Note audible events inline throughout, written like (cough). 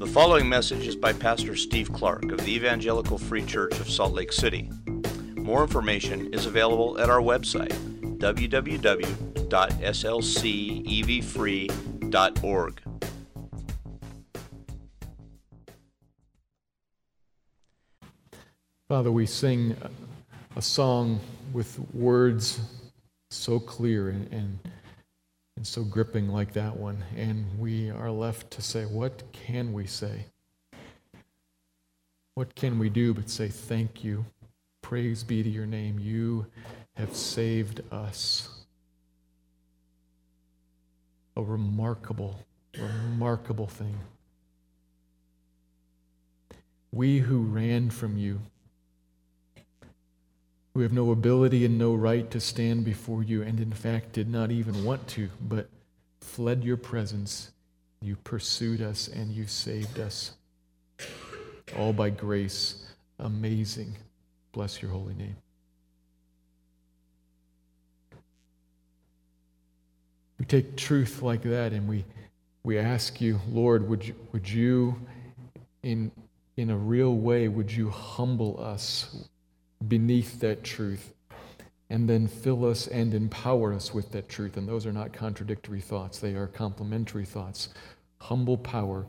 The following message is by Pastor Steve Clark of the Evangelical Free Church of Salt Lake City. More information is available at our website, www.slcevfree.org. Father, we sing a song with words so clear and, and, and so gripping like that one, and we are left to say, What can we say? What can we do but say, Thank you? Praise be to your name. You have saved us. A remarkable, remarkable thing. We who ran from you who have no ability and no right to stand before you, and in fact did not even want to, but fled your presence. You pursued us and you saved us. All by grace. Amazing. Bless your holy name. We take truth like that and we, we ask you, Lord, would you, would you in, in a real way, would you humble us? Beneath that truth and then fill us and empower us with that truth. And those are not contradictory thoughts, they are complementary thoughts. Humble power,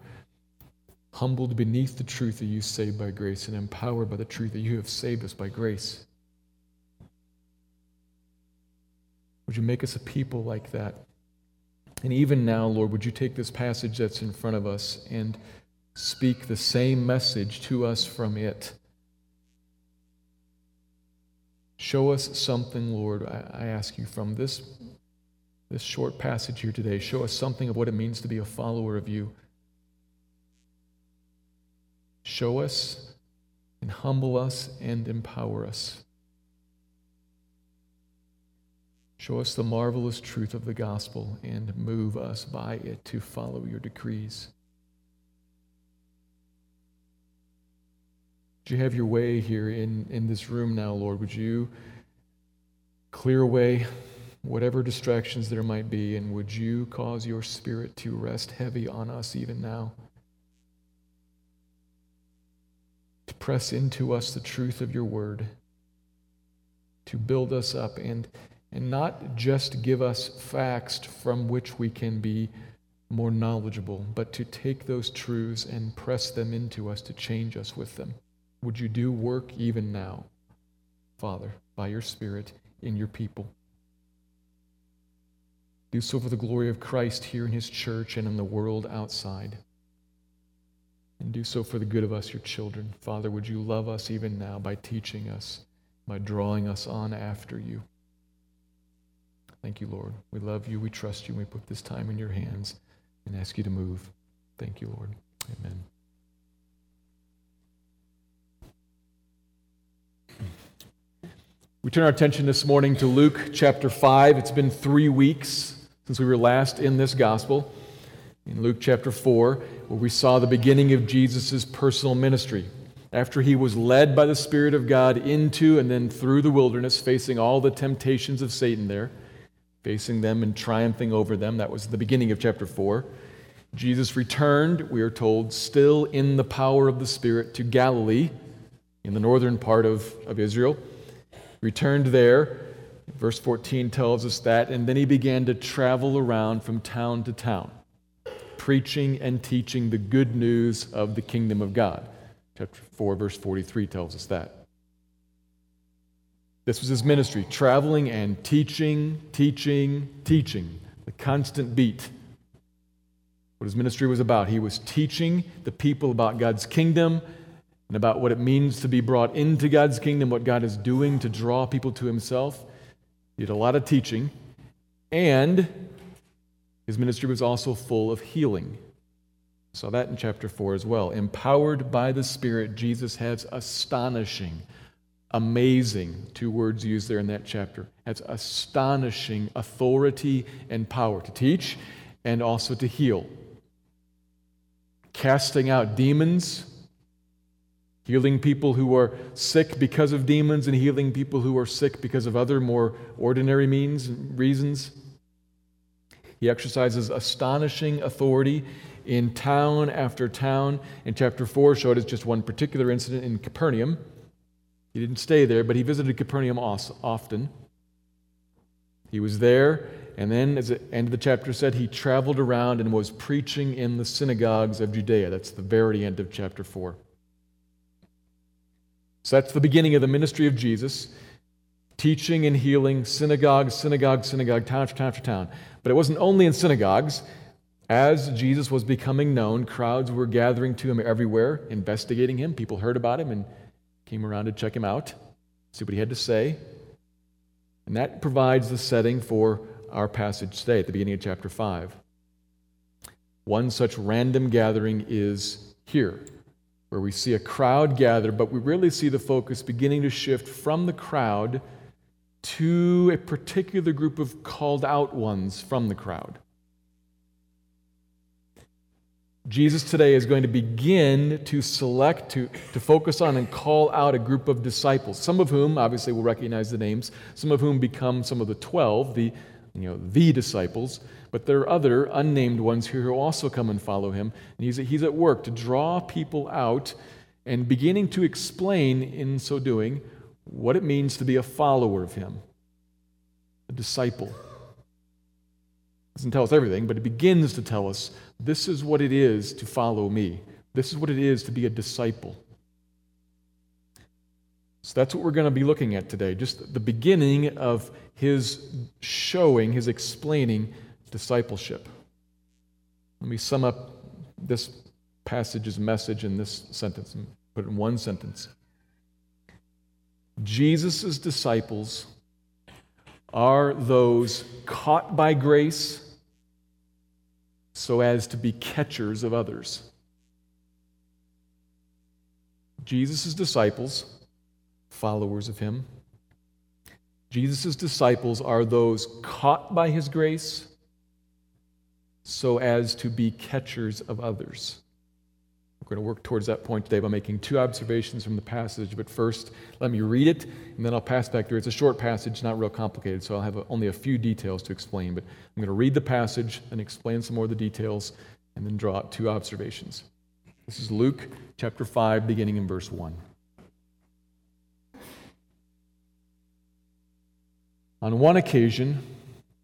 humbled beneath the truth that you saved by grace, and empowered by the truth that you have saved us by grace. Would you make us a people like that? And even now, Lord, would you take this passage that's in front of us and speak the same message to us from it? Show us something, Lord, I, ask you from this, this short passage here today. Show us something of what it means to be a follower of you. Show us and humble us and empower us. Show us the marvelous truth of the gospel and move us by it to follow your decrees. Would you have your way here in, in this room now, Lord? Would you clear away whatever distractions there might be, and would you cause your spirit to rest heavy on us even now? To press into us the truth of your word, to build us up, and, and not just give us facts from which we can be more knowledgeable, but to take those truths and press them into us to change us with them. Would you do work even now, Father, by your Spirit in your people? Do so for the glory of Christ here in his church and in the world outside. And do so for the good of us, your children. Father, would you love us even now by teaching us, by drawing us on after you? Thank you, Lord. We love you. We trust you. We put this time in your hands and ask you to move. Thank you, Lord. Amen. We turn our attention this morning to Luke chapter 5. It's been three weeks since we were last in this gospel. In Luke chapter 4, where we saw the beginning of Jesus' personal ministry. After he was led by the Spirit of God into and then through the wilderness, facing all the temptations of Satan there, facing them and triumphing over them. That was the beginning of chapter 4. Jesus returned, we are told, still in the power of the Spirit to Galilee, in the northern part of, of Israel returned there. Verse 14 tells us that. And then he began to travel around from town to town, preaching and teaching the good news of the kingdom of God. Chapter 4, verse 43 tells us that. This was his ministry, traveling and teaching, teaching, teaching, the constant beat. What his ministry was about. He was teaching the people about God's kingdom, and about what it means to be brought into God's kingdom, what God is doing to draw people to Himself. He did a lot of teaching, and his ministry was also full of healing. Saw that in chapter 4 as well. Empowered by the Spirit, Jesus has astonishing, amazing, two words used there in that chapter, has astonishing authority and power to teach and also to heal. Casting out demons, healing people who are sick because of demons and healing people who are sick because of other more ordinary means and reasons He exercises astonishing authority in town after town. In chapter 4, showed us just one particular incident in Capernaum. He didn't stay there, but he visited Capernaum often. He was there, and then, as the end of the chapter said, he traveled around and was preaching in the synagogues of Judea. That's the very end of chapter 4. So that's the beginning of the ministry of Jesus teaching and healing, synagogue, synagogue, synagogue, town after town after town. But it wasn't only in synagogues. As Jesus was becoming known, crowds were gathering to him everywhere, investigating him. People heard about him and came around to check him out, see what he had to say. And that provides the setting for our passage today at the beginning of chapter 5. One such random gathering is here, where we see a crowd gather, but we really see the focus beginning to shift from the crowd to a particular group of called out ones from the crowd. Jesus today is going to begin to select, to, to focus on, and call out a group of disciples, some of whom, obviously, will recognize the names, some of whom become some of the 12, the, you know, the disciples, but there are other unnamed ones here who also come and follow him. And he's, he's at work to draw people out and beginning to explain, in so doing, what it means to be a follower of Him, a disciple. doesn't tell us everything, but it begins to tell us this is what it is to follow me. This is what it is to be a disciple. So that's what we're going to be looking at today, just the beginning of his showing, his explaining discipleship. Let me sum up this passage's message in this sentence and put it in one sentence. Jesus' disciples are those caught by grace so as to be catchers of others. Jesus' disciples, followers of him, Jesus' disciples are those caught by his grace so as to be catchers of others. We're going to work towards that point today by making two observations from the passage. But first, let me read it, and then I'll pass back through. It's a short passage, not real complicated, so I'll have only a few details to explain. But I'm going to read the passage and explain some more of the details, and then draw out two observations. This is Luke chapter 5, beginning in verse 1. On one occasion,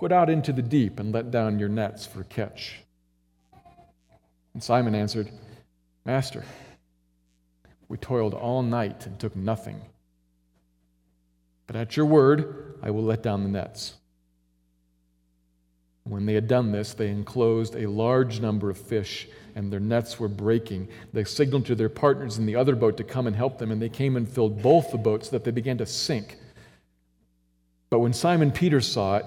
Put out into the deep and let down your nets for a catch. And Simon answered, Master, we toiled all night and took nothing. But at your word, I will let down the nets. When they had done this, they enclosed a large number of fish, and their nets were breaking. They signaled to their partners in the other boat to come and help them, and they came and filled both the boats so that they began to sink. But when Simon Peter saw it,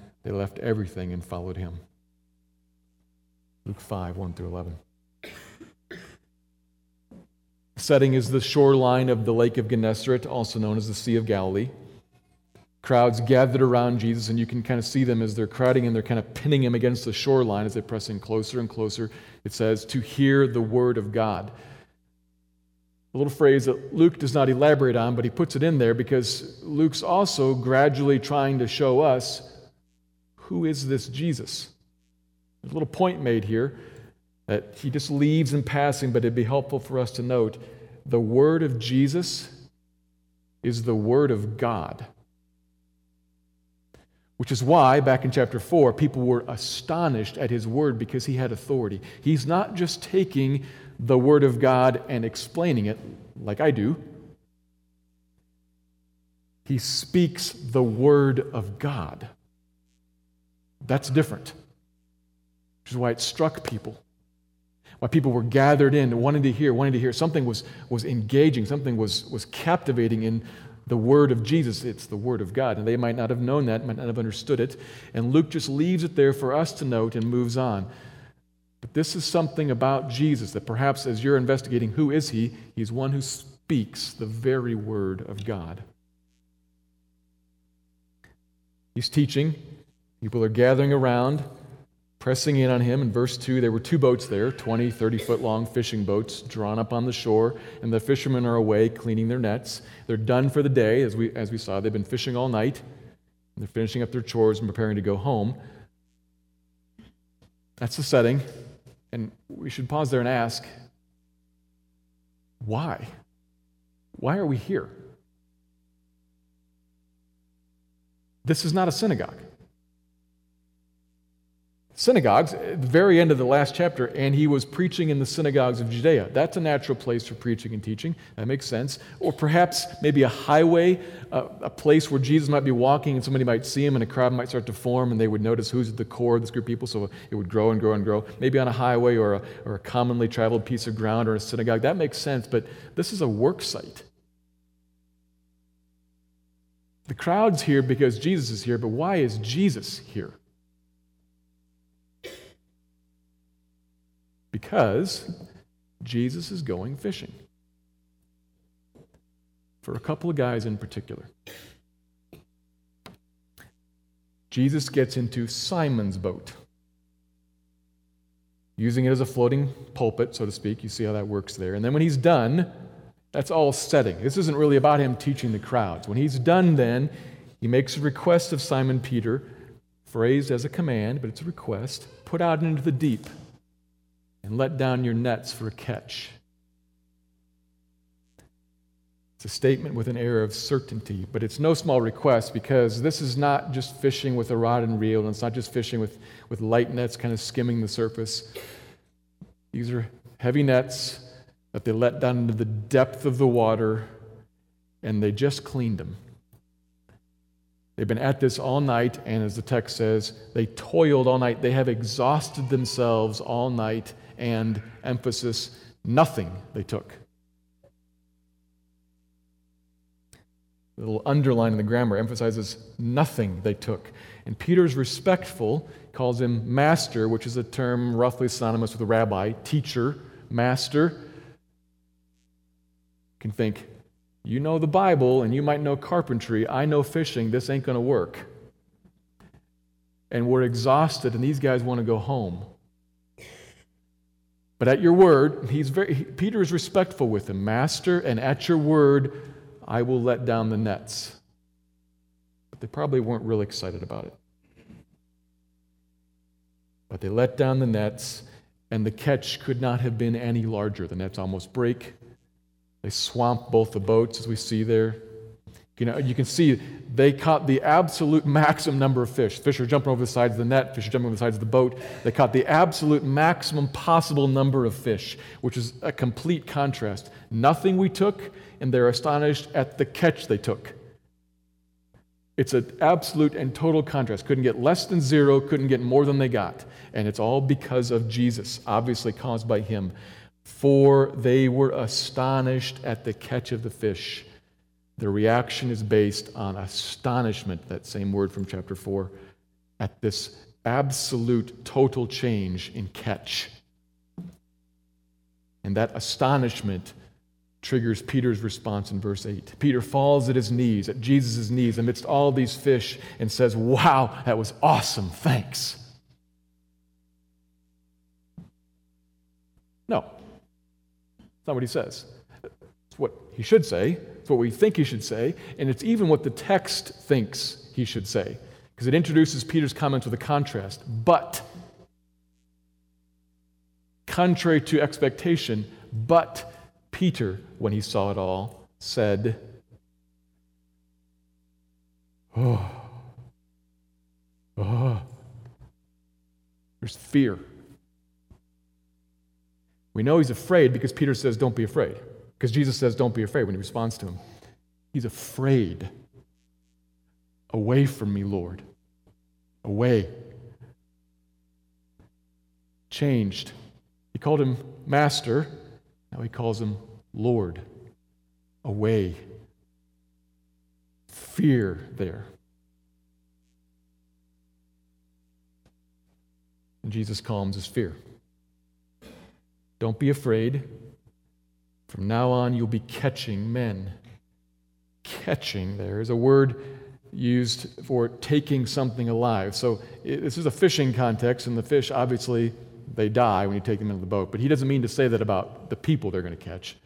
they left everything and followed him. Luke 5 1 through 11 setting is the shoreline of the Lake of Gennesaret, also known as the Sea of Galilee. Crowds gathered around Jesus, and you can kind of see them as they're crowding and they're kind of pinning him against the shoreline as they press in closer and closer. It says, to hear the word of God. A little phrase that Luke does not elaborate on, but he puts it in there because Luke's also gradually trying to show us who is this Jesus. There's a little point made here that he just leaves in passing, but it'd be helpful for us to note the word of Jesus is the word of God. Which is why, back in chapter 4, people were astonished at his word because he had authority. He's not just taking the word of God and explaining it like I do, he speaks the word of God. That's different, which is why it struck people. Why people were gathered in, wanting to hear, wanting to hear. Something was, was engaging, something was, was captivating in the word of Jesus. It's the word of God. And they might not have known that, might not have understood it. And Luke just leaves it there for us to note and moves on. But this is something about Jesus that perhaps as you're investigating who is he, he's one who speaks the very word of God. He's teaching. People are gathering around pressing in on him. In verse 2, there were two boats there 20, 30 foot long fishing boats drawn up on the shore, and the fishermen are away cleaning their nets. They're done for the day, as we, as we saw. They've been fishing all night. They're finishing up their chores and preparing to go home. That's the setting. And we should pause there and ask why? Why are we here? This is not a synagogue synagogues at the very end of the last chapter, and he was preaching in the synagogues of Judea. That's a natural place for preaching and teaching. That makes sense. Or perhaps maybe a highway, a place where Jesus might be walking and somebody might see him and a crowd might start to form and they would notice who's at the core of this group of people, so it would grow and grow and grow. Maybe on a highway or a, or a commonly traveled piece of ground or a synagogue. That makes sense, but this is a work site. The crowd's here because Jesus is here, but why is Jesus here? Because Jesus is going fishing. For a couple of guys in particular. Jesus gets into Simon's boat, using it as a floating pulpit, so to speak. You see how that works there. And then when he's done, that's all setting. This isn't really about him teaching the crowds. When he's done, then, he makes a request of Simon Peter, phrased as a command, but it's a request put out into the deep and let down your nets for a catch. It's a statement with an air of certainty, but it's no small request because this is not just fishing with a rod and reel, and it's not just fishing with, with light nets kind of skimming the surface. These are heavy nets that they let down into the depth of the water, and they just cleaned them. They've been at this all night, and as the text says, they toiled all night. They have exhausted themselves all night and emphasis nothing they took. The little underline in the grammar emphasizes nothing they took. And Peter's respectful, calls him master, which is a term roughly synonymous with rabbi, teacher, master. You can think, you know the Bible and you might know carpentry. I know fishing. This ain't going to work. And we're exhausted, and these guys want to go home. But at your word, he's very, Peter is respectful with him. Master, and at your word, I will let down the nets. But they probably weren't real excited about it. But they let down the nets, and the catch could not have been any larger. The nets almost break. They swamp both the boats, as we see there. You know, you can see they caught the absolute maximum number of fish. Fish are jumping over the sides of the net, fish are jumping over the sides of the boat. They caught the absolute maximum possible number of fish, which is a complete contrast. Nothing we took, and they're astonished at the catch they took. It's an absolute and total contrast. Couldn't get less than zero, couldn't get more than they got. And it's all because of Jesus, obviously caused by him. For they were astonished at the catch of the fish. Their reaction is based on astonishment, that same word from chapter 4, at this absolute total change in catch. And that astonishment triggers Peter's response in verse 8. Peter falls at his knees, at Jesus' knees, amidst all these fish, and says, Wow, that was awesome. Thanks. No, that's not what he says. It's what he should say. It's what we think he should say. And it's even what the text thinks he should say, because it introduces Peter's comments with a contrast. But, contrary to expectation, but Peter, when he saw it all, said, Oh, Oh. There's fear. We know he's afraid because Peter says, Don't be afraid. Because Jesus says, Don't be afraid when he responds to him. He's afraid. Away from me, Lord. Away. Changed. He called him Master. Now he calls him Lord. Away. Fear there. And Jesus calms his fear. Don't be afraid. From now on, you'll be catching men. Catching, there is a word used for taking something alive. So this is a fishing context, and the fish obviously they die when you take them into the boat. But he doesn't mean to say that about the people they're going to catch.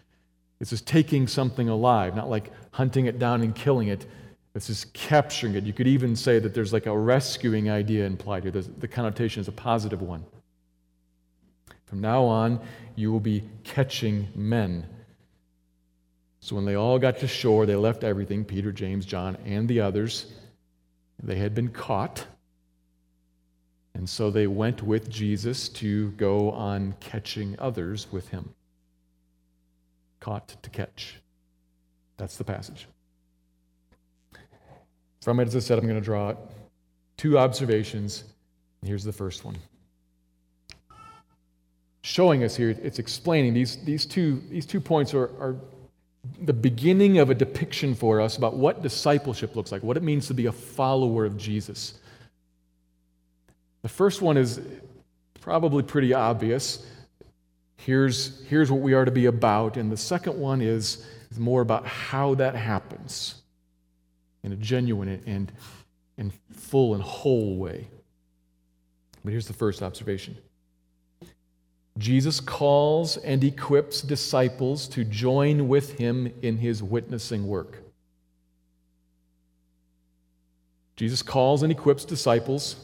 It's just taking something alive, not like hunting it down and killing it. It's just capturing it. You could even say that there's like a rescuing idea implied here. the connotation is a positive one. From now on, you will be catching men. So when they all got to shore, they left everything Peter, James, John, and the others. They had been caught. And so they went with Jesus to go on catching others with him. Caught to catch. That's the passage. From it, as I said, I'm going to draw two observations. Here's the first one. Showing us here, it's explaining these, these, two, these two points are, are the beginning of a depiction for us about what discipleship looks like, what it means to be a follower of Jesus. The first one is probably pretty obvious. Here's, here's what we are to be about. And the second one is, more about how that happens in a genuine and, and full and whole way. But here's the first observation Jesus calls and equips disciples to join with him in his witnessing work. Jesus calls and equips disciples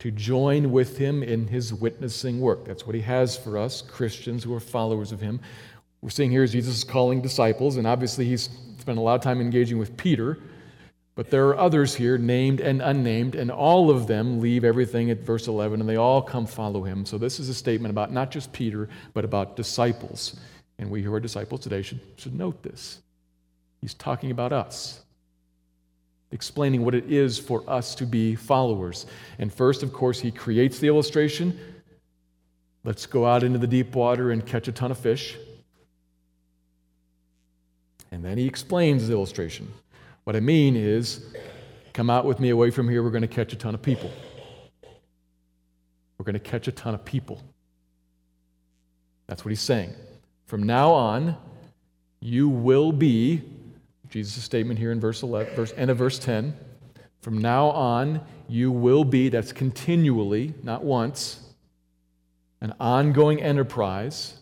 to join with him in his witnessing work. That's what he has for us, Christians who are followers of him. We're seeing here Jesus is calling disciples, and obviously he's spent a lot of time engaging with Peter. But there are others here, named and unnamed, and all of them leave everything at verse 11 and they all come follow him. So this is a statement about not just Peter, but about disciples. And we who are disciples today should, should note this. He's talking about us, explaining what it is for us to be followers. And first, of course, he creates the illustration. Let's go out into the deep water and catch a ton of fish. And then he explains the illustration. What I mean is, come out with me away from here, we're going to catch a ton of people. We're going to catch a ton of people. That's what he's saying. From now on, you will be, Jesus' statement here in verse 11, verse, end of verse 10. From now on, you will be, that's continually, not once, an ongoing enterprise.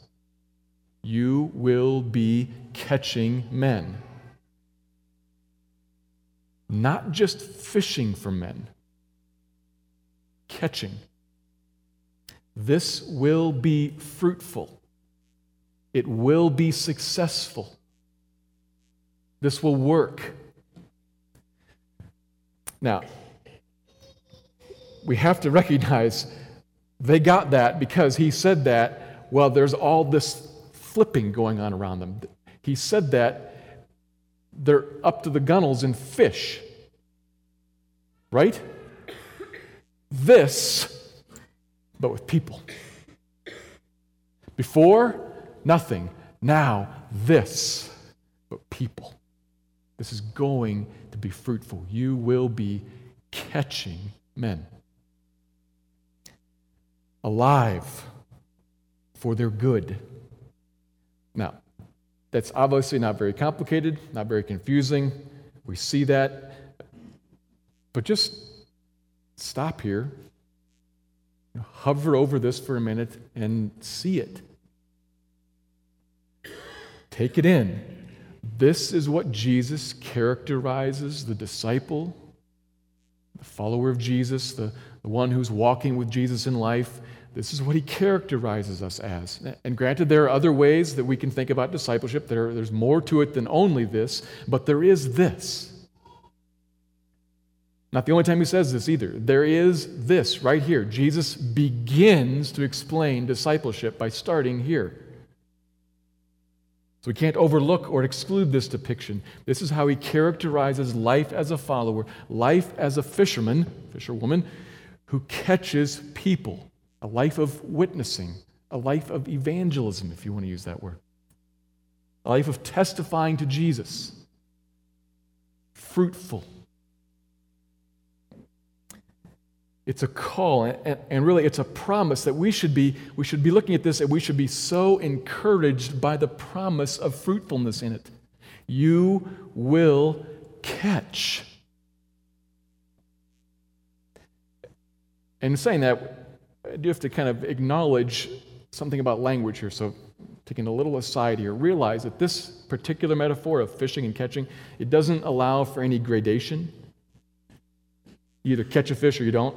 You will be catching men not just fishing for men, catching. This will be fruitful. It will be successful. This will work. Now, we have to recognize they got that because he said that Well, there's all this flipping going on around them. He said that they're up to the gunnels in fish. Right? This, but with people. Before, nothing. Now, this, but people. This is going to be fruitful. You will be catching men. Alive for their good. Now, that's obviously not very complicated, not very confusing. We see that. But just stop here, hover over this for a minute, and see it. Take it in. This is what Jesus characterizes the disciple, the follower of Jesus, the, the one who's walking with Jesus in life. This is what he characterizes us as. And granted, there are other ways that we can think about discipleship. There, there's more to it than only this, but there is this. Not the only time he says this either. There is this right here. Jesus begins to explain discipleship by starting here. So we can't overlook or exclude this depiction. This is how he characterizes life as a follower, life as a fisherman, fisherwoman, who catches people, a life of witnessing, a life of evangelism, if you want to use that word, a life of testifying to Jesus, fruitful. It's a call, and, really it's a promise that we should be, we should be looking at this and we should be so encouraged by the promise of fruitfulness in it. You will catch. And saying that, I do have to kind of acknowledge something about language here. So, taking a little aside here, realize that this particular metaphor of fishing and catching, it doesn't allow for any gradation. You either catch a fish or you don't.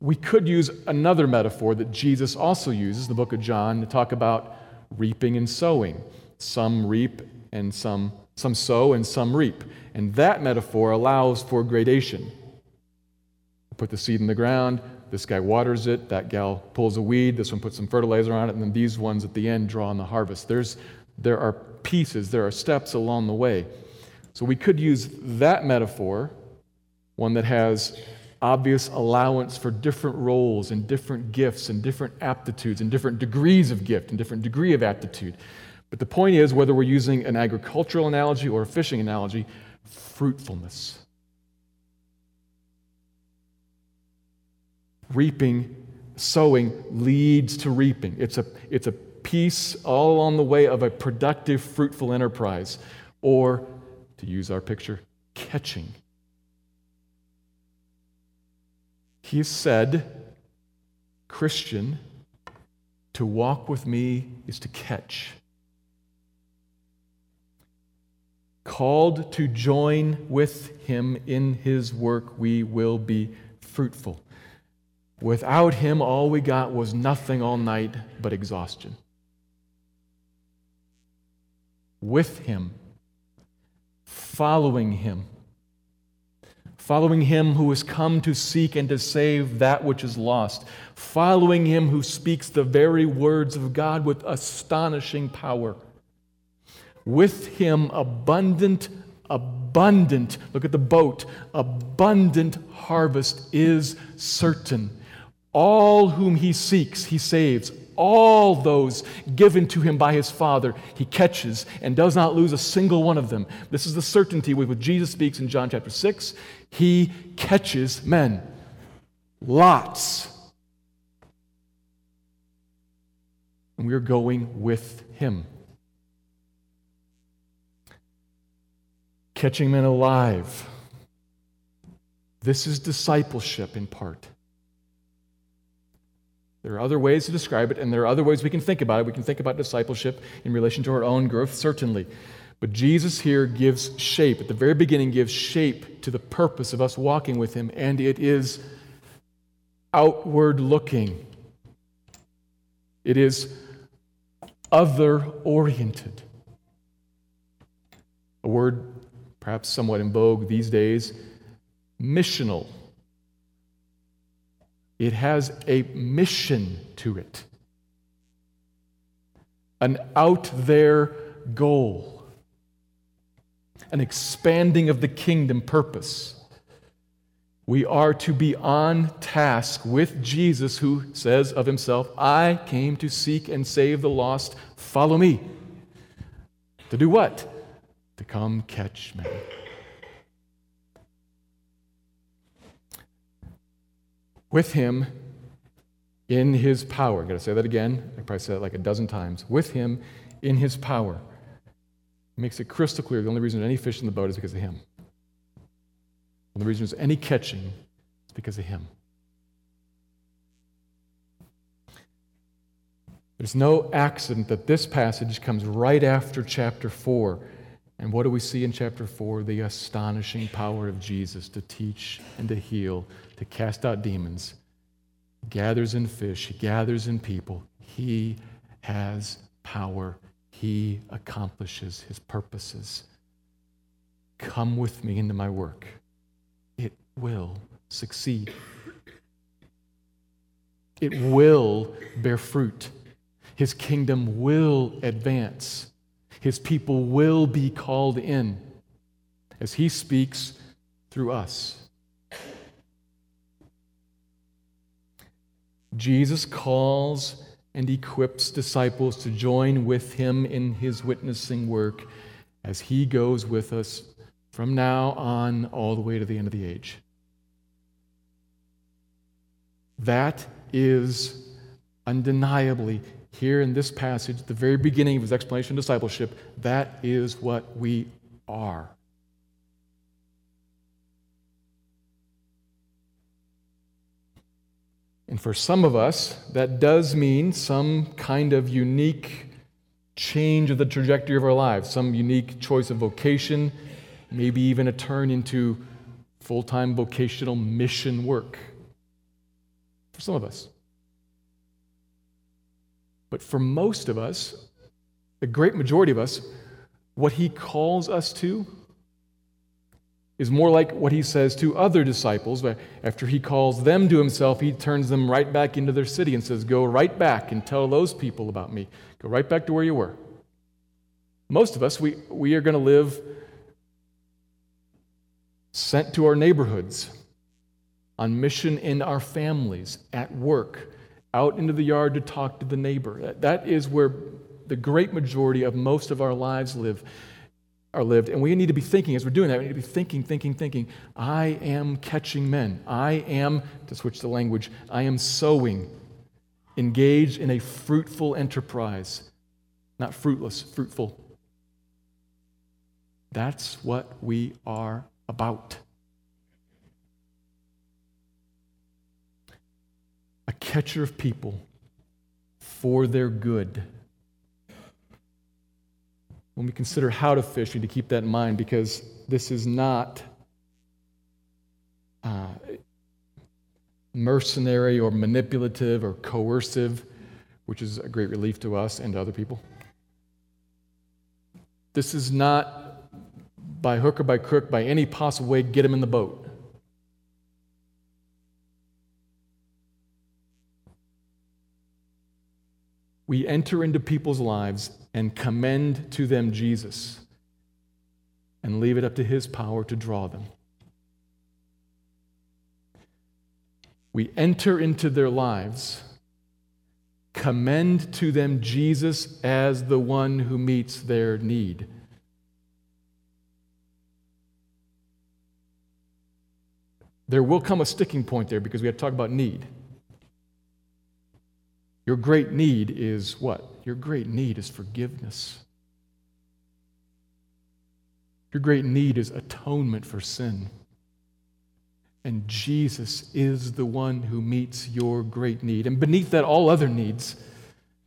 We could use another metaphor that Jesus also uses in the book of John to talk about reaping and sowing. Some reap and some, some sow and some reap. And that metaphor allows for gradation. Put the seed in the ground, this guy waters it, that gal pulls a weed, this one puts some fertilizer on it, and then these ones at the end draw on the harvest. There's, there are pieces, there are steps along the way. So we could use that metaphor, one that has obvious allowance for different roles and different gifts and different aptitudes and different degrees of gift and different degree of aptitude. But the point is, whether we're using an agricultural analogy or a fishing analogy, fruitfulness. Reaping, sowing leads to reaping. It's a, it's a piece all along the way of a productive, fruitful enterprise. Or, to use our picture, catching He said, Christian, to walk with me is to catch. Called to join with him in his work, we will be fruitful. Without him, all we got was nothing all night but exhaustion. With him, following him, following him who has come to seek and to save that which is lost, following him who speaks the very words of God with astonishing power. With him, abundant, abundant, look at the boat, abundant harvest is certain. All whom he seeks, he saves all those given to him by his Father, he catches and does not lose a single one of them. This is the certainty with which Jesus speaks in John chapter 6. He catches men. Lots. And we're going with him. Catching men alive. This is discipleship in part. There are other ways to describe it, and there are other ways we can think about it. We can think about discipleship in relation to our own growth, certainly. But Jesus here gives shape, at the very beginning, gives shape to the purpose of us walking with Him, and it is outward looking. It is other oriented. A word perhaps somewhat in vogue these days missional. It has a mission to it, an out there goal, an expanding of the kingdom purpose. We are to be on task with Jesus, who says of himself, I came to seek and save the lost. Follow me. To do what? To come catch men. With him in his power. I'm going to say that again. I probably said it like a dozen times. With him in his power. It makes it crystal clear the only reason any fish in the boat is because of him. The only reason there's any catching is because of him. There's no accident that this passage comes right after chapter 4. And what do we see in chapter 4? The astonishing power of Jesus to teach and to heal to cast out demons. He gathers in fish, he gathers in people. He has power, he accomplishes his purposes. Come with me into my work. It will succeed. It will bear fruit. His kingdom will advance. His people will be called in as He speaks through us. Jesus calls and equips disciples to join with Him in His witnessing work as He goes with us from now on all the way to the end of the age. That is undeniably here in this passage, the very beginning of his explanation of discipleship, that is what we are. And for some of us, that does mean some kind of unique change of the trajectory of our lives, some unique choice of vocation, maybe even a turn into full time vocational mission work. For some of us. But for most of us, the great majority of us, what he calls us to is more like what he says to other disciples. After he calls them to himself, he turns them right back into their city and says, Go right back and tell those people about me. Go right back to where you were. Most of us, we, we are going to live sent to our neighborhoods, on mission in our families, at work, out into the yard to talk to the neighbor. That, that is where the great majority of most of our lives live are lived. And we need to be thinking, as we're doing that, we need to be thinking, thinking, thinking. I am catching men. I am, to switch the language, I am sowing, engaged in a fruitful enterprise. Not fruitless, fruitful. That's what we are about. A catcher of people for their good. When we consider how to fish, we need to keep that in mind because this is not uh, mercenary or manipulative or coercive, which is a great relief to us and to other people. This is not by hook or by crook, by any possible way, get them in the boat. We enter into people's lives and commend to them Jesus and leave it up to his power to draw them. We enter into their lives, commend to them Jesus as the one who meets their need. There will come a sticking point there because we have to talk about need. Your great need is what? Your great need is forgiveness. Your great need is atonement for sin. And Jesus is the one who meets your great need. And beneath that, all other needs,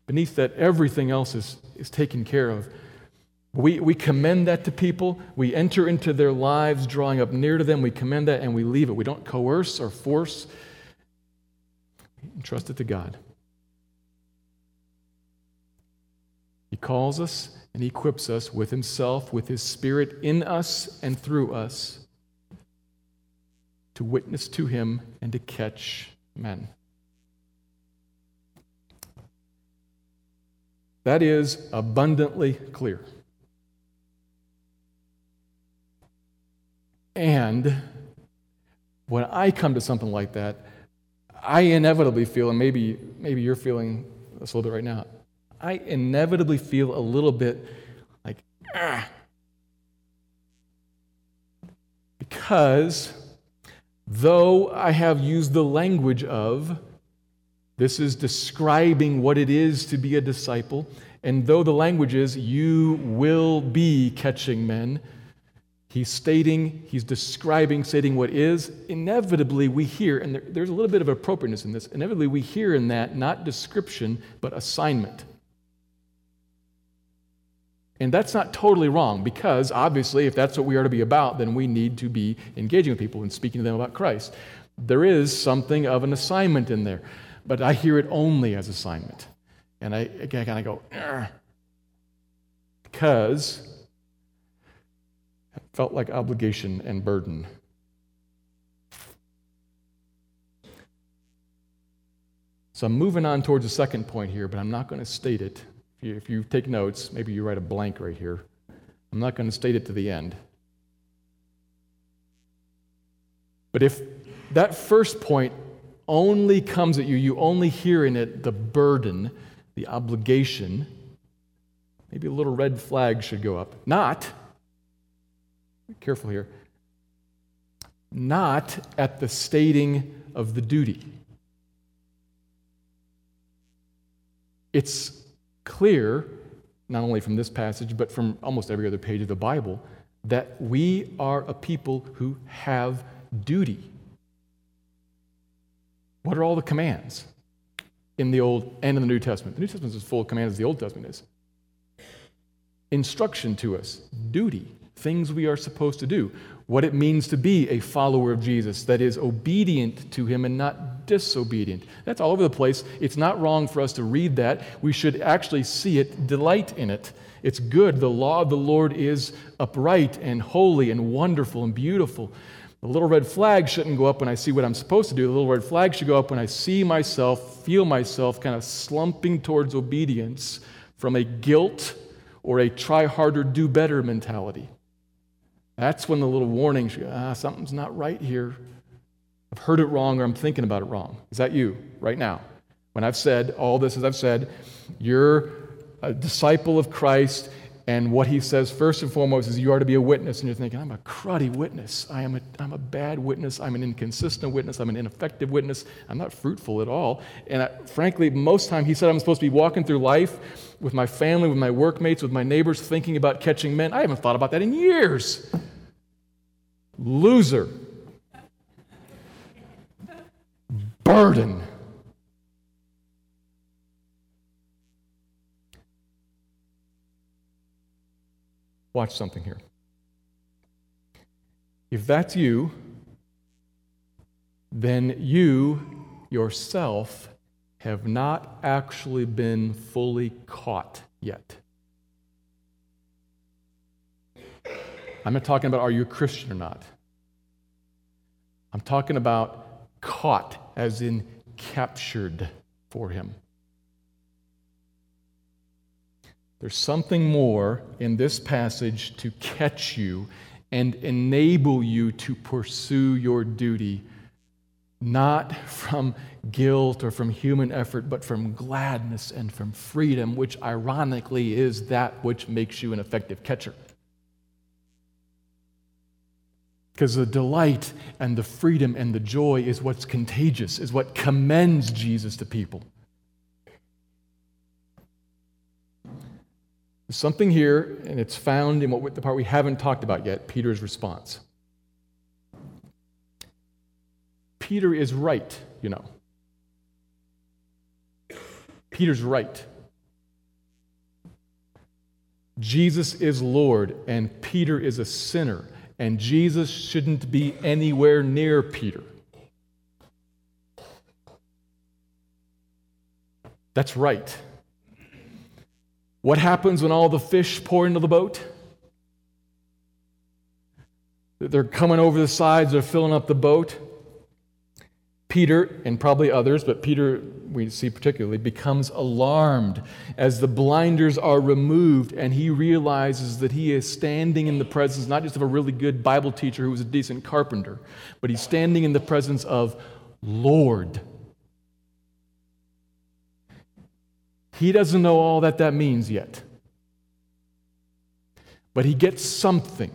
beneath that, everything else is, is taken care of. We, we commend that to people. We enter into their lives, drawing up near to them. We commend that and we leave it. We don't coerce or force. We trust it to God. He calls us and equips us with himself, with his spirit in us and through us to witness to him and to catch men. That is abundantly clear. And when I come to something like that, I inevitably feel, and maybe, maybe you're feeling this a little bit right now, I inevitably feel a little bit like, ah. Because though I have used the language of, this is describing what it is to be a disciple, and though the language is, you will be catching men, He's stating, he's describing, stating what is. Inevitably, we hear, and there, there's a little bit of appropriateness in this, inevitably, we hear in that not description, but assignment. And that's not totally wrong because, obviously, if that's what we are to be about, then we need to be engaging with people and speaking to them about Christ. There is something of an assignment in there, but I hear it only as assignment. And I, I kind of go, because it felt like obligation and burden. So I'm moving on towards the second point here, but I'm not going to state it. If you, if you take notes, maybe you write a blank right here. I'm not going to state it to the end. But if that first point only comes at you, you only hear in it the burden, the obligation, maybe a little red flag should go up. Not, be careful here, not at the stating of the duty. It's clear, not only from this passage, but from almost every other page of the Bible, that we are a people who have duty. What are all the commands in the Old and in the New Testament? The New Testament is as full of commands as the Old Testament is. Instruction to us, duty, things we are supposed to do, what it means to be a follower of Jesus that is obedient to him and not disobedient. That's all over the place. It's not wrong for us to read that. We should actually see it, delight in it. It's good. The law of the Lord is upright and holy and wonderful and beautiful. The little red flag shouldn't go up when I see what I'm supposed to do. The little red flag should go up when I see myself, feel myself kind of slumping towards obedience from a guilt or a try harder, do better mentality. That's when the little warning should go, ah, something's not right here. I've heard it wrong or I'm thinking about it wrong. Is that you right now? When I've said all this, as I've said, you're a disciple of Christ and what he says first and foremost is you are to be a witness. And you're thinking, I'm a cruddy witness. I am a, I'm a bad witness. I'm an inconsistent witness. I'm an ineffective witness. I'm not fruitful at all. And I, frankly, most time he said I'm supposed to be walking through life with my family, with my workmates, with my neighbors, thinking about catching men. I haven't thought about that in years. Loser. Burden. Watch something here. If that's you, then you yourself have not actually been fully caught yet. I'm not talking about are you a Christian or not. I'm talking about caught, as in captured for him. There's something more in this passage to catch you and enable you to pursue your duty, not from guilt or from human effort, but from gladness and from freedom, which ironically is that which makes you an effective catcher. Because the delight and the freedom and the joy is what's contagious, is what commends Jesus to people. There's something here, and it's found in what the part we haven't talked about yet Peter's response. Peter is right, you know. Peter's right. Jesus is Lord, and Peter is a sinner, and Jesus shouldn't be anywhere near Peter. That's right. What happens when all the fish pour into the boat? They're coming over the sides, they're filling up the boat. Peter, and probably others, but Peter, we see particularly, becomes alarmed as the blinders are removed and he realizes that he is standing in the presence not just of a really good Bible teacher who was a decent carpenter, but he's standing in the presence of Lord. He doesn't know all that that means yet. But he gets something.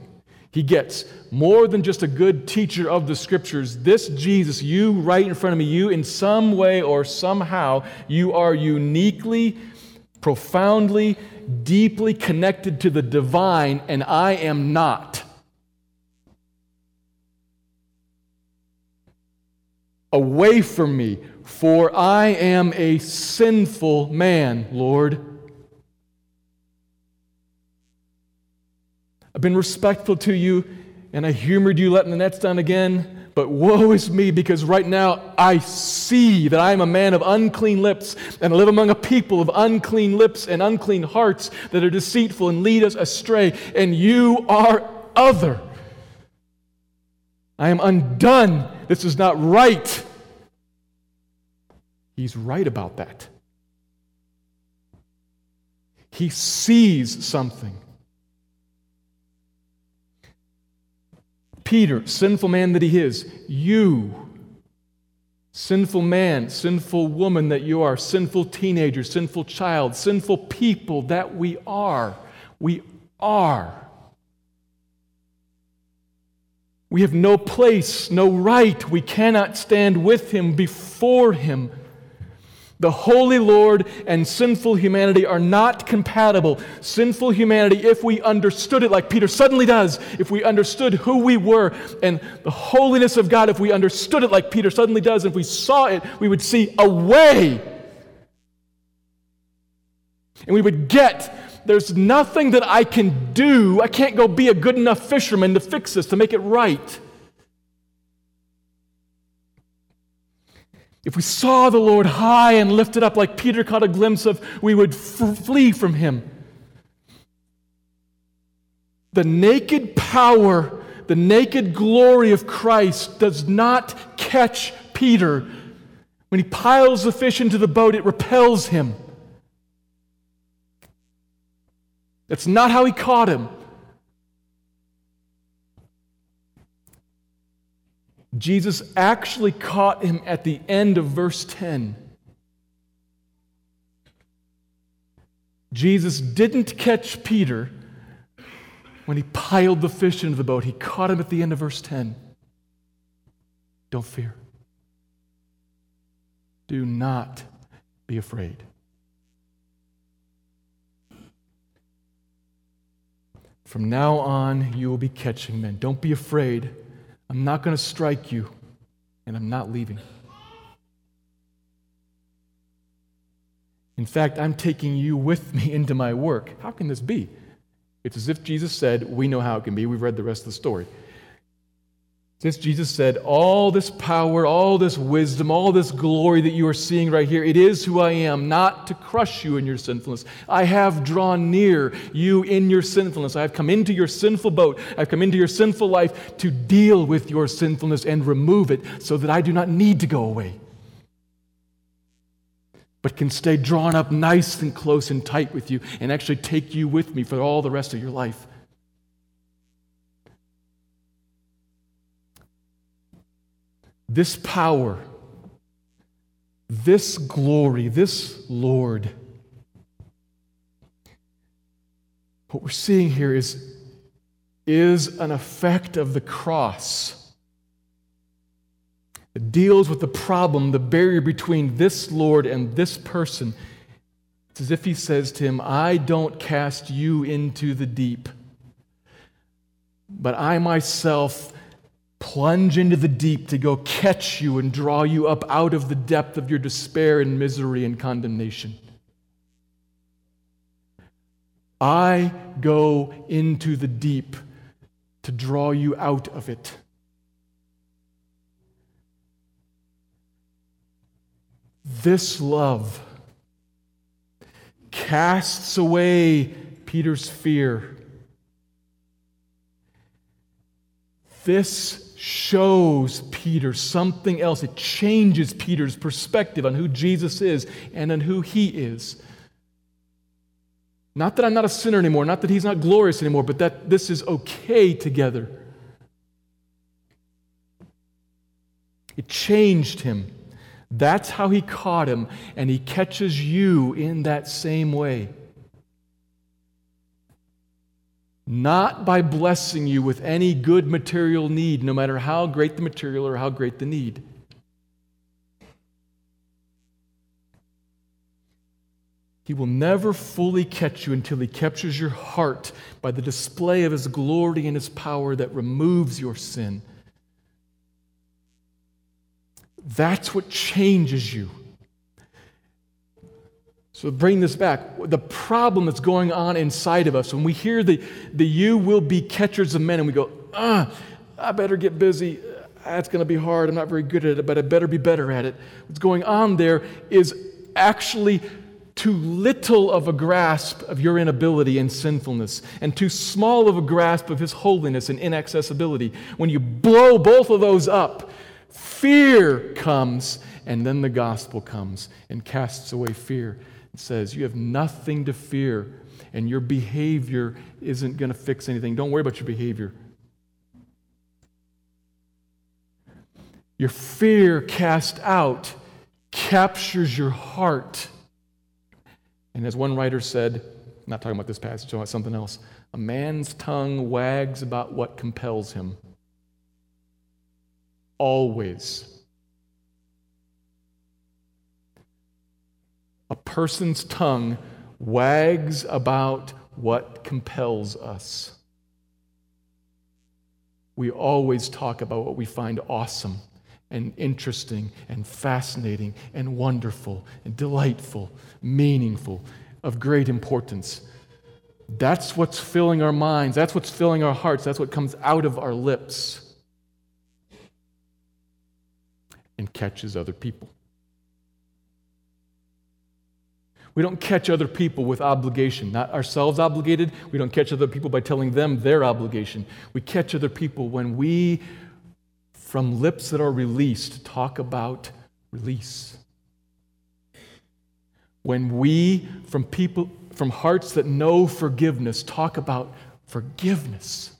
He gets more than just a good teacher of the scriptures. This Jesus, you right in front of me, you in some way or somehow, you are uniquely, profoundly, deeply connected to the divine, and I am not. Away from me, for I am a sinful man, Lord. I've been respectful to you, and I humored you letting the nets down again. But woe is me, because right now I see that I am a man of unclean lips and I live among a people of unclean lips and unclean hearts that are deceitful and lead us astray. And you are other. I am undone. This is not right. He's right about that. He sees something. Peter, sinful man that he is, you, sinful man, sinful woman that you are, sinful teenager, sinful child, sinful people that we are, we are. We have no place, no right. We cannot stand with him, before him. The holy Lord and sinful humanity are not compatible. Sinful humanity, if we understood it like Peter suddenly does, if we understood who we were, and the holiness of God, if we understood it like Peter suddenly does, if we saw it, we would see a way. And we would get there's nothing that I can do. I can't go be a good enough fisherman to fix this, to make it right. If we saw the Lord high and lifted up like Peter caught a glimpse of, we would f- flee from him. The naked power, the naked glory of Christ does not catch Peter. When he piles the fish into the boat, it repels him. That's not how he caught him. Jesus actually caught him at the end of verse 10. Jesus didn't catch Peter when he piled the fish into the boat. He caught him at the end of verse 10. Don't fear. Do not be afraid. From now on, you will be catching men. Don't be afraid. I'm not going to strike you, and I'm not leaving. In fact, I'm taking you with me (laughs) into my work. How can this be? It's as if Jesus said, We know how it can be. We've read the rest of the story. Since Jesus said, All this power, all this wisdom, all this glory that you are seeing right here, it is who I am, not to crush you in your sinfulness. I have drawn near you in your sinfulness. I have come into your sinful boat. I've come into your sinful life to deal with your sinfulness and remove it so that I do not need to go away, but can stay drawn up nice and close and tight with you and actually take you with me for all the rest of your life. This power, this glory, this Lord. What we're seeing here is, is an effect of the cross. It deals with the problem, the barrier between this Lord and this person. It's as if he says to him, I don't cast you into the deep, but I myself plunge into the deep to go catch you and draw you up out of the depth of your despair and misery and condemnation. I go into the deep to draw you out of it. This love casts away Peter's fear. This shows Peter something else. It changes Peter's perspective on who Jesus is and on who he is. Not that I'm not a sinner anymore, not that he's not glorious anymore, but that this is okay together. It changed him. That's how he caught him, and he catches you in that same way. Not by blessing you with any good material need, no matter how great the material or how great the need. He will never fully catch you until he captures your heart by the display of his glory and his power that removes your sin. That's what changes you. So bring this back. The problem that's going on inside of us, when we hear the, the you will be catchers of men, and we go, ah, I better get busy. That's going to be hard. I'm not very good at it, but I better be better at it. What's going on there is actually too little of a grasp of your inability and sinfulness, and too small of a grasp of His holiness and inaccessibility. When you blow both of those up, fear comes, and then the gospel comes and casts away fear. It says, You have nothing to fear, and your behavior isn't going to fix anything. Don't worry about your behavior. Your fear cast out captures your heart. And as one writer said, I'm not talking about this passage, talking about something else. A man's tongue wags about what compels him. Always. A person's tongue wags about what compels us. We always talk about what we find awesome and interesting and fascinating and wonderful and delightful, meaningful, of great importance. That's what's filling our minds. That's what's filling our hearts. That's what comes out of our lips and catches other people. We don't catch other people with obligation, not ourselves obligated. We don't catch other people by telling them their obligation. We catch other people when we from lips that are released talk about release. When we, from people, from hearts that know forgiveness, talk about forgiveness.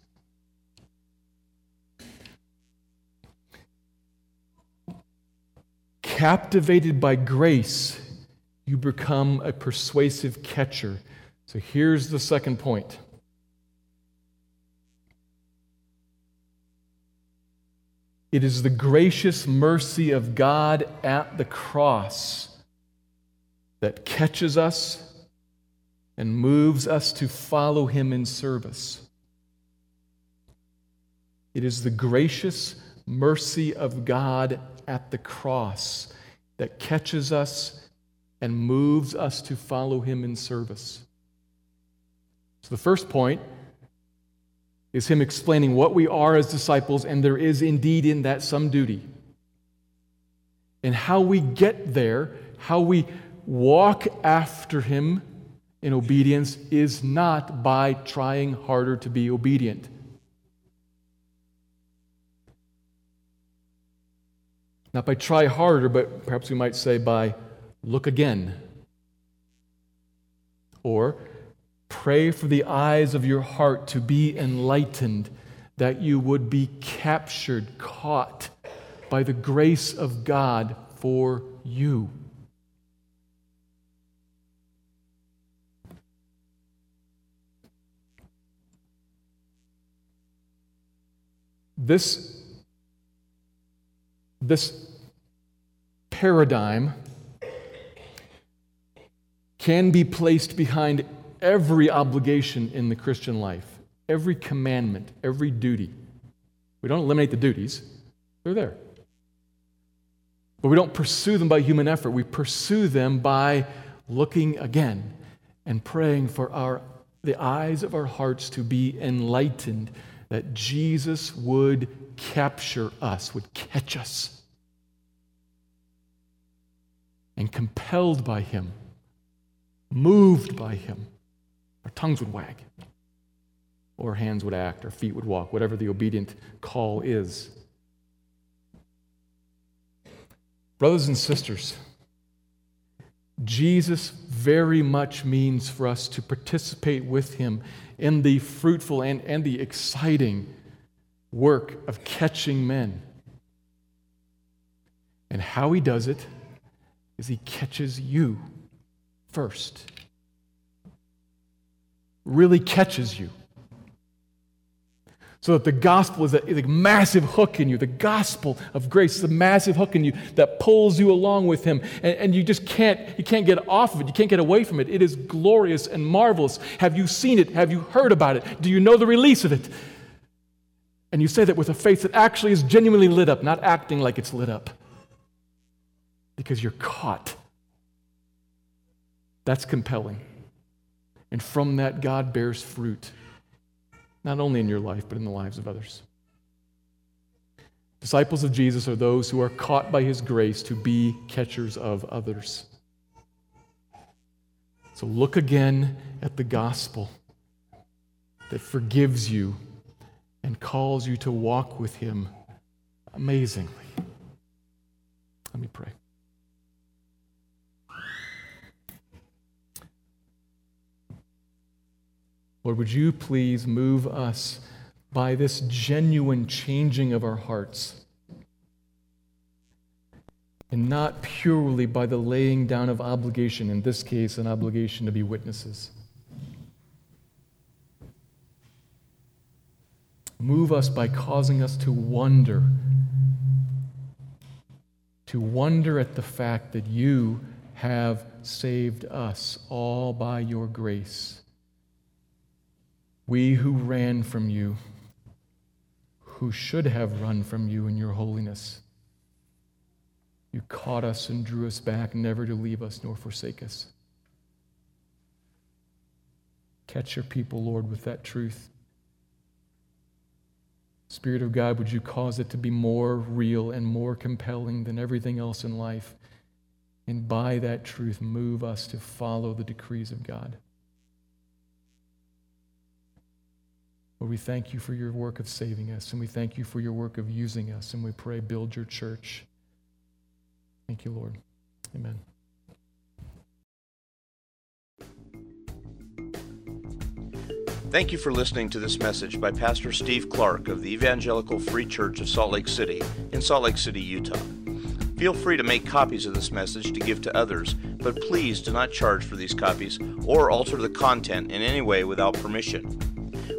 Captivated by grace, you become a persuasive catcher. So here's the second point It is the gracious mercy of God at the cross that catches us and moves us to follow Him in service. It is the gracious mercy of God at the cross that catches us and moves us to follow Him in service. So, the first point is him explaining what we are as disciples, and there is indeed in that some duty. And how we get there, how we walk after him in obedience, is not by trying harder to be obedient. Not by try harder, but perhaps we might say by look again. Or Pray for the eyes of your heart to be enlightened, that you would be captured, caught by the grace of God for you. This, this paradigm can be placed behind every obligation in the Christian life, every commandment, every duty. We don't eliminate the duties, they're there. But we don't pursue them by human effort. We pursue them by looking again and praying for our, the eyes of our hearts to be enlightened, that Jesus would capture us, would catch us. And compelled by Him, moved by Him, our tongues would wag, or hands would act, or feet would walk, whatever the obedient call is. Brothers and sisters, Jesus very much means for us to participate with him in the fruitful and, and the exciting work of catching men. And how he does it is he catches you first really catches you. So that the gospel is a, a, massive hook in you. The gospel of grace is a massive hook in you that pulls you along with him. And, and you just can't, you can't get off of it. You can't get away from it. It is glorious and marvelous. Have you seen it? Have you heard about it? Do you know the release of it? And you say that with a face that actually is genuinely lit up, not acting like it's lit up. Because you're caught. That's compelling. And from that, God bears fruit, not only in your life, but in the lives of others. Disciples of Jesus are those who are caught by his grace to be catchers of others. So look again at the gospel that forgives you and calls you to walk with Him amazingly. Let me pray. Lord, would you please move us by this genuine changing of our hearts? And not purely by the laying down of obligation, in this case, an obligation to be witnesses. Move us by causing us to wonder, to wonder at the fact that you have saved us all by your grace. We who ran from you, who should have run from you in your holiness, you caught us and drew us back, never to leave us nor forsake us. Catch your people, Lord, with that truth. Spirit of God, would you cause it to be more real and more compelling than everything else in life? And by that truth, move us to follow the decrees of God. Lord, we thank you for your work of saving us, and we thank you for your work of using us, and we pray, build your church. Thank you, Lord. Amen. Thank you for listening to this message by Pastor Steve Clark of the Evangelical Free Church of Salt Lake City in Salt Lake City, Utah. Feel free to make copies of this message to give to others, but please do not charge for these copies or alter the content in any way without permission.